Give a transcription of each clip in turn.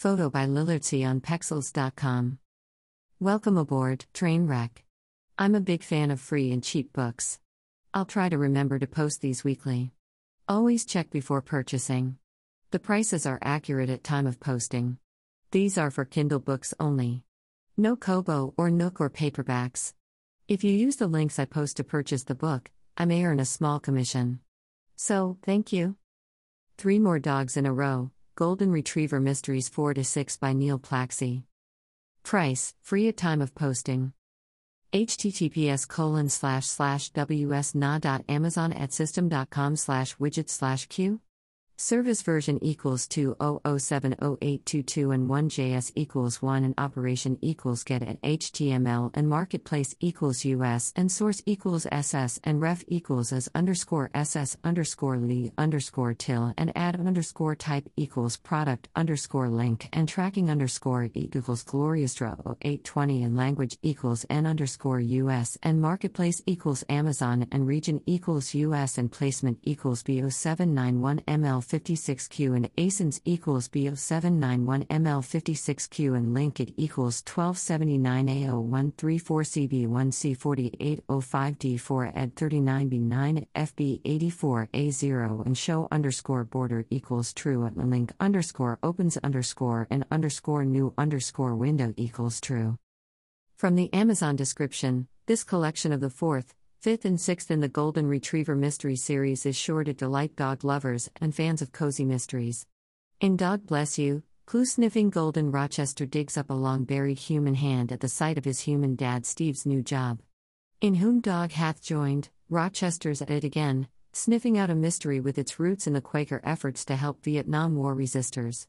Photo by Lillardsey on Pexels.com. Welcome aboard, Trainwreck. I'm a big fan of free and cheap books. I'll try to remember to post these weekly. Always check before purchasing. The prices are accurate at time of posting. These are for Kindle books only. No Kobo or Nook or paperbacks. If you use the links I post to purchase the book, I may earn a small commission. So, thank you. Three more dogs in a row. Golden Retriever Mysteries 4 to 6 by Neil Plakcy. Price, free at time of posting https colon slash slash wsna.amazon at system.com slash widget slash q Service version equals 2007082 and 1JS equals 1 and operation equals get at HTML and marketplace equals US and source equals SS and ref equals as underscore SS underscore Lee underscore till and add underscore type equals product underscore link and tracking underscore equals Gloriostra 0820 and language equals N underscore US and marketplace equals Amazon and region equals US and placement equals B0791 ML 56Q and ASINs equals B0791 ML56Q and link it equals 1279A0134CB1C4805D4 ed 39B9 FB84A0 and show underscore border equals true and link underscore opens underscore and underscore new underscore window equals true. From the Amazon description, this collection of the fourth, Fifth and sixth in the Golden Retriever Mystery series is sure to delight dog lovers and fans of cozy mysteries. In Dog Bless You, clue sniffing Golden Rochester digs up a long buried human hand at the sight of his human dad Steve's new job. In Whom Dog Hath Joined, Rochester's at it again, sniffing out a mystery with its roots in the Quaker efforts to help Vietnam War resistors.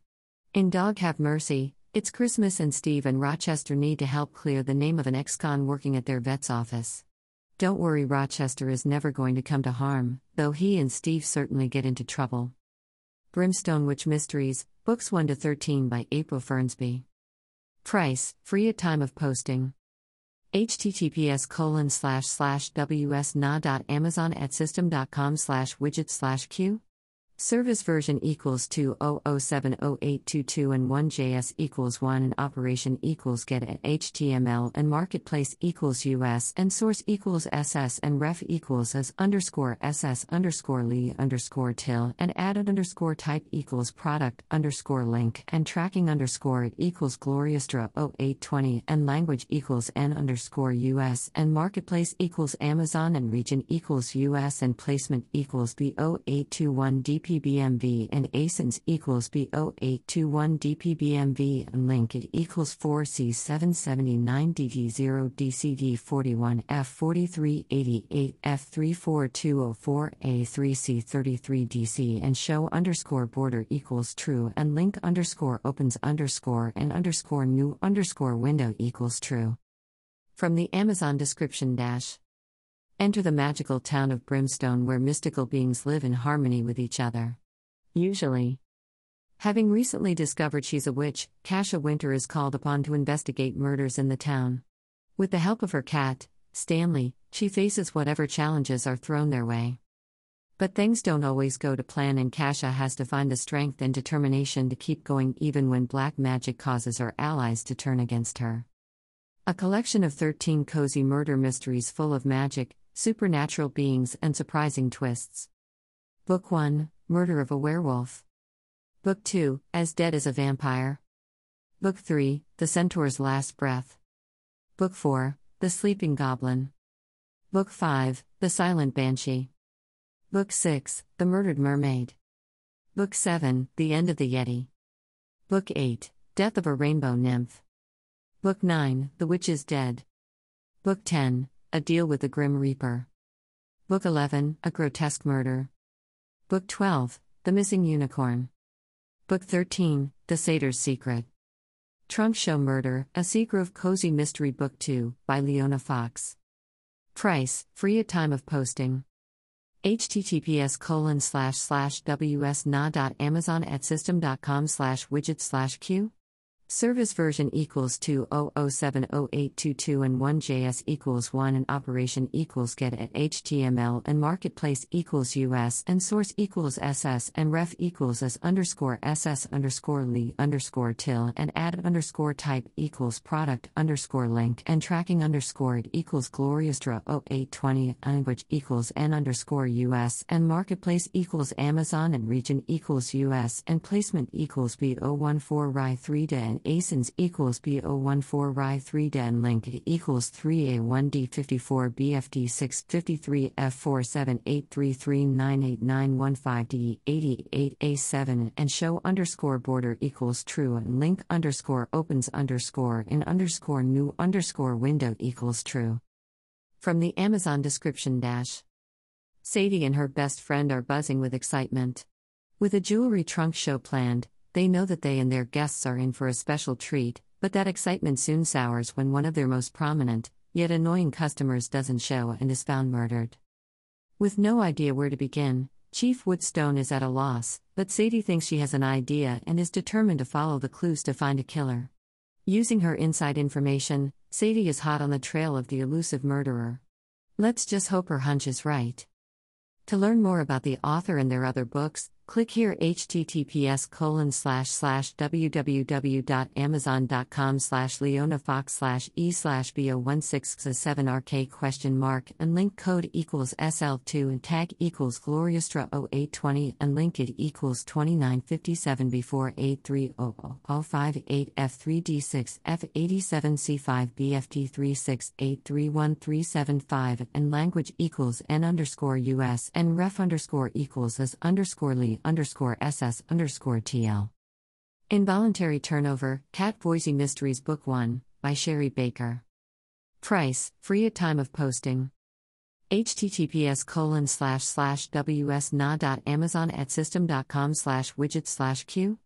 In Dog Have Mercy, it's Christmas and Steve and Rochester need to help clear the name of an ex con working at their vet's office. Don't worry, Rochester is never going to come to harm, though he and Steve certainly get into trouble. Brimstone Witch Mysteries, Books 1 to 13 by April Fernsby. Price, free at time of posting. https colon slash slash wsna.amazon at system.com slash widget slash q Service version equals 2007082 and 1JS equals 1 and operation equals get at HTML and marketplace equals US and source equals SS and ref equals as underscore SS underscore Lee underscore till and added underscore type equals product underscore link and tracking underscore it equals Gloriostra 0820 and language equals N underscore US and marketplace equals Amazon and region equals US and placement equals B0821 DP DPBMV and ASINs equals B0821 DPBMV and link it equals 4C779 DD0 DCD41 F4388 F34204 A3C33 DC and show underscore border equals true and link underscore opens underscore and underscore new underscore window equals true. From the Amazon description dash. Enter the magical town of Brimstone where mystical beings live in harmony with each other. Usually. Having recently discovered she's a witch, Kasha Winter is called upon to investigate murders in the town. With the help of her cat, Stanley, she faces whatever challenges are thrown their way. But things don't always go to plan, and Kasha has to find the strength and determination to keep going even when black magic causes her allies to turn against her. A collection of 13 cozy murder mysteries full of magic, supernatural beings, and surprising twists. Book 1 Murder of a Werewolf. Book 2 As Dead as a Vampire. Book 3 The Centaur's Last Breath. Book 4 The Sleeping Goblin. Book 5 The Silent Banshee. Book 6 The Murdered Mermaid. Book 7 The End of the Yeti. Book 8 Death of a Rainbow Nymph. Book 9 The Witch is Dead. Book 10 a Deal with the Grim Reaper. Book 11 A Grotesque Murder. Book 12 The Missing Unicorn. Book 13 The Satyr's Secret. Trunk Show Murder, a Seagrove Cozy Mystery Book 2 by Leona Fox. Price, free at time of posting. https colon slash slash wsna.amazon at system.com slash widget slash q Service version equals 20070822 and 1JS equals 1 and operation equals get at HTML and marketplace equals US and source equals SS and ref equals as underscore SS underscore Lee underscore till and add underscore type equals product underscore link and tracking underscore it equals Gloriostra 0820 language equals N underscore US and marketplace equals Amazon and region equals US and placement equals B014 RY 3 and ASINs equals B014 RY 3 DEN link equals 3A1D54 BFD6 53 F47833989115D 88A7 and show underscore border equals true and link underscore opens underscore in underscore new underscore window equals true. From the Amazon description dash. Sadie and her best friend are buzzing with excitement. With a jewelry trunk show planned, they know that they and their guests are in for a special treat, but that excitement soon sours when one of their most prominent, yet annoying customers doesn't show and is found murdered. With no idea where to begin, Chief Woodstone is at a loss, but Sadie thinks she has an idea and is determined to follow the clues to find a killer. Using her inside information, Sadie is hot on the trail of the elusive murderer. Let's just hope her hunch is right. To learn more about the author and their other books, click here https colon slash slash www.amazon.com slash leonafox slash e slash bo1667rk question mark and link code equals sl2 and tag equals gloriostra 0820 and link it equals 2957 before 8300058 f3d6 f87c5 bft36 831375 and language equals n underscore us and ref underscore equals as underscore lee underscore ss underscore tl. Involuntary Turnover, Kat Voisey Mysteries Book 1, by Sherry Baker. Price, free at time of posting. https colon slash slash wsna.amazon at system.com slash widget slash q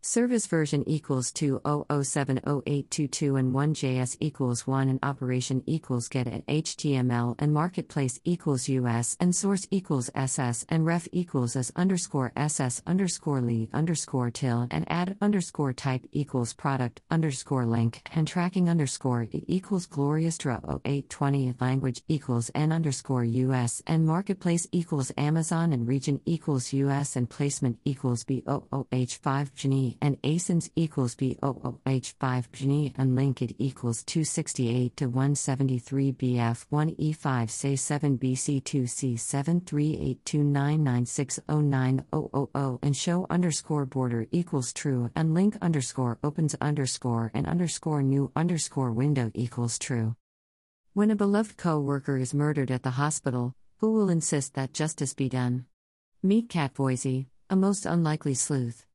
Service version equals 20070822 and 1JS equals 1 and operation equals get at HTML and marketplace equals US and source equals SS and ref equals as underscore SS underscore Lee underscore till and add underscore type equals product underscore link and tracking underscore it equals Gloriostra 0820 language equals N underscore US and marketplace equals Amazon and region equals US and placement equals BOOH5 Genie and ASINs equals BOOH5 Gni and linked equals 268 to 173 BF 1 E5 say 7 BC2 C 73829960900 and show underscore border equals true and link underscore opens underscore and underscore new underscore window equals true. When a beloved co worker is murdered at the hospital, who will insist that justice be done? Meet Kat Voisey, a most unlikely sleuth.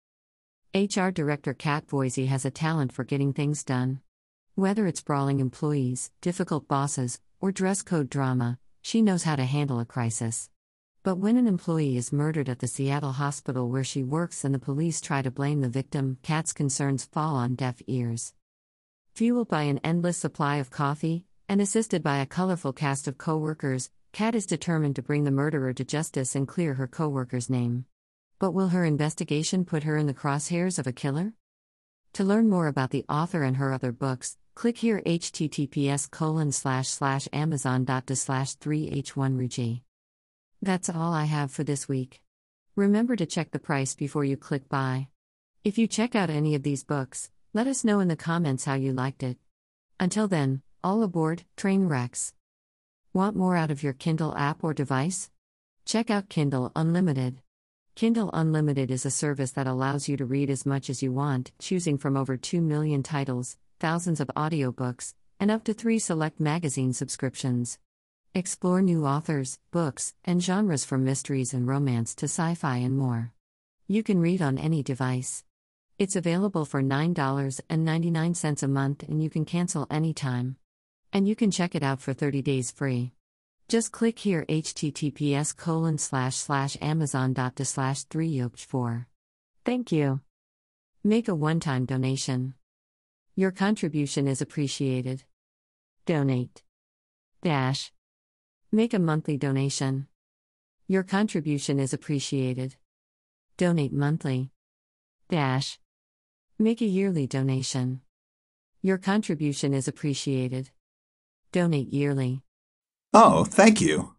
HR Director Kat Voisey has a talent for getting things done. Whether it's brawling employees, difficult bosses, or dress code drama, she knows how to handle a crisis. But when an employee is murdered at the Seattle hospital where she works and the police try to blame the victim, Kat's concerns fall on deaf ears. Fueled by an endless supply of coffee, and assisted by a colorful cast of co-workers, Kat is determined to bring the murderer to justice and clear her co-worker's name. But will her investigation put her in the crosshairs of a killer? To learn more about the author and her other books, click here https colon slash slash amazon dot slash 3h1rug. That's all I have for this week. Remember to check the price before you click buy. If you check out any of these books, let us know in the comments how you liked it. Until then, all aboard, train wrecks. Want more out of your Kindle app or device? Check out Kindle Unlimited. Kindle Unlimited is a service that allows you to read as much as you want, choosing from over 2 million titles, thousands of audiobooks, and up to three select magazine subscriptions. Explore new authors, books, and genres from mysteries and romance to sci fi and more. You can read on any device. It's available for $9.99 a month and you can cancel anytime. And you can check it out for 30 days free. Just click here https colon slash slash amazon dot to slash 3 yoked 4. Thank you. Make a one time donation. Your contribution is appreciated. Donate. Dash. Make a monthly donation. Your contribution is appreciated. Donate monthly. Dash. Make a yearly donation. Your contribution is appreciated. Donate yearly. Oh, thank you.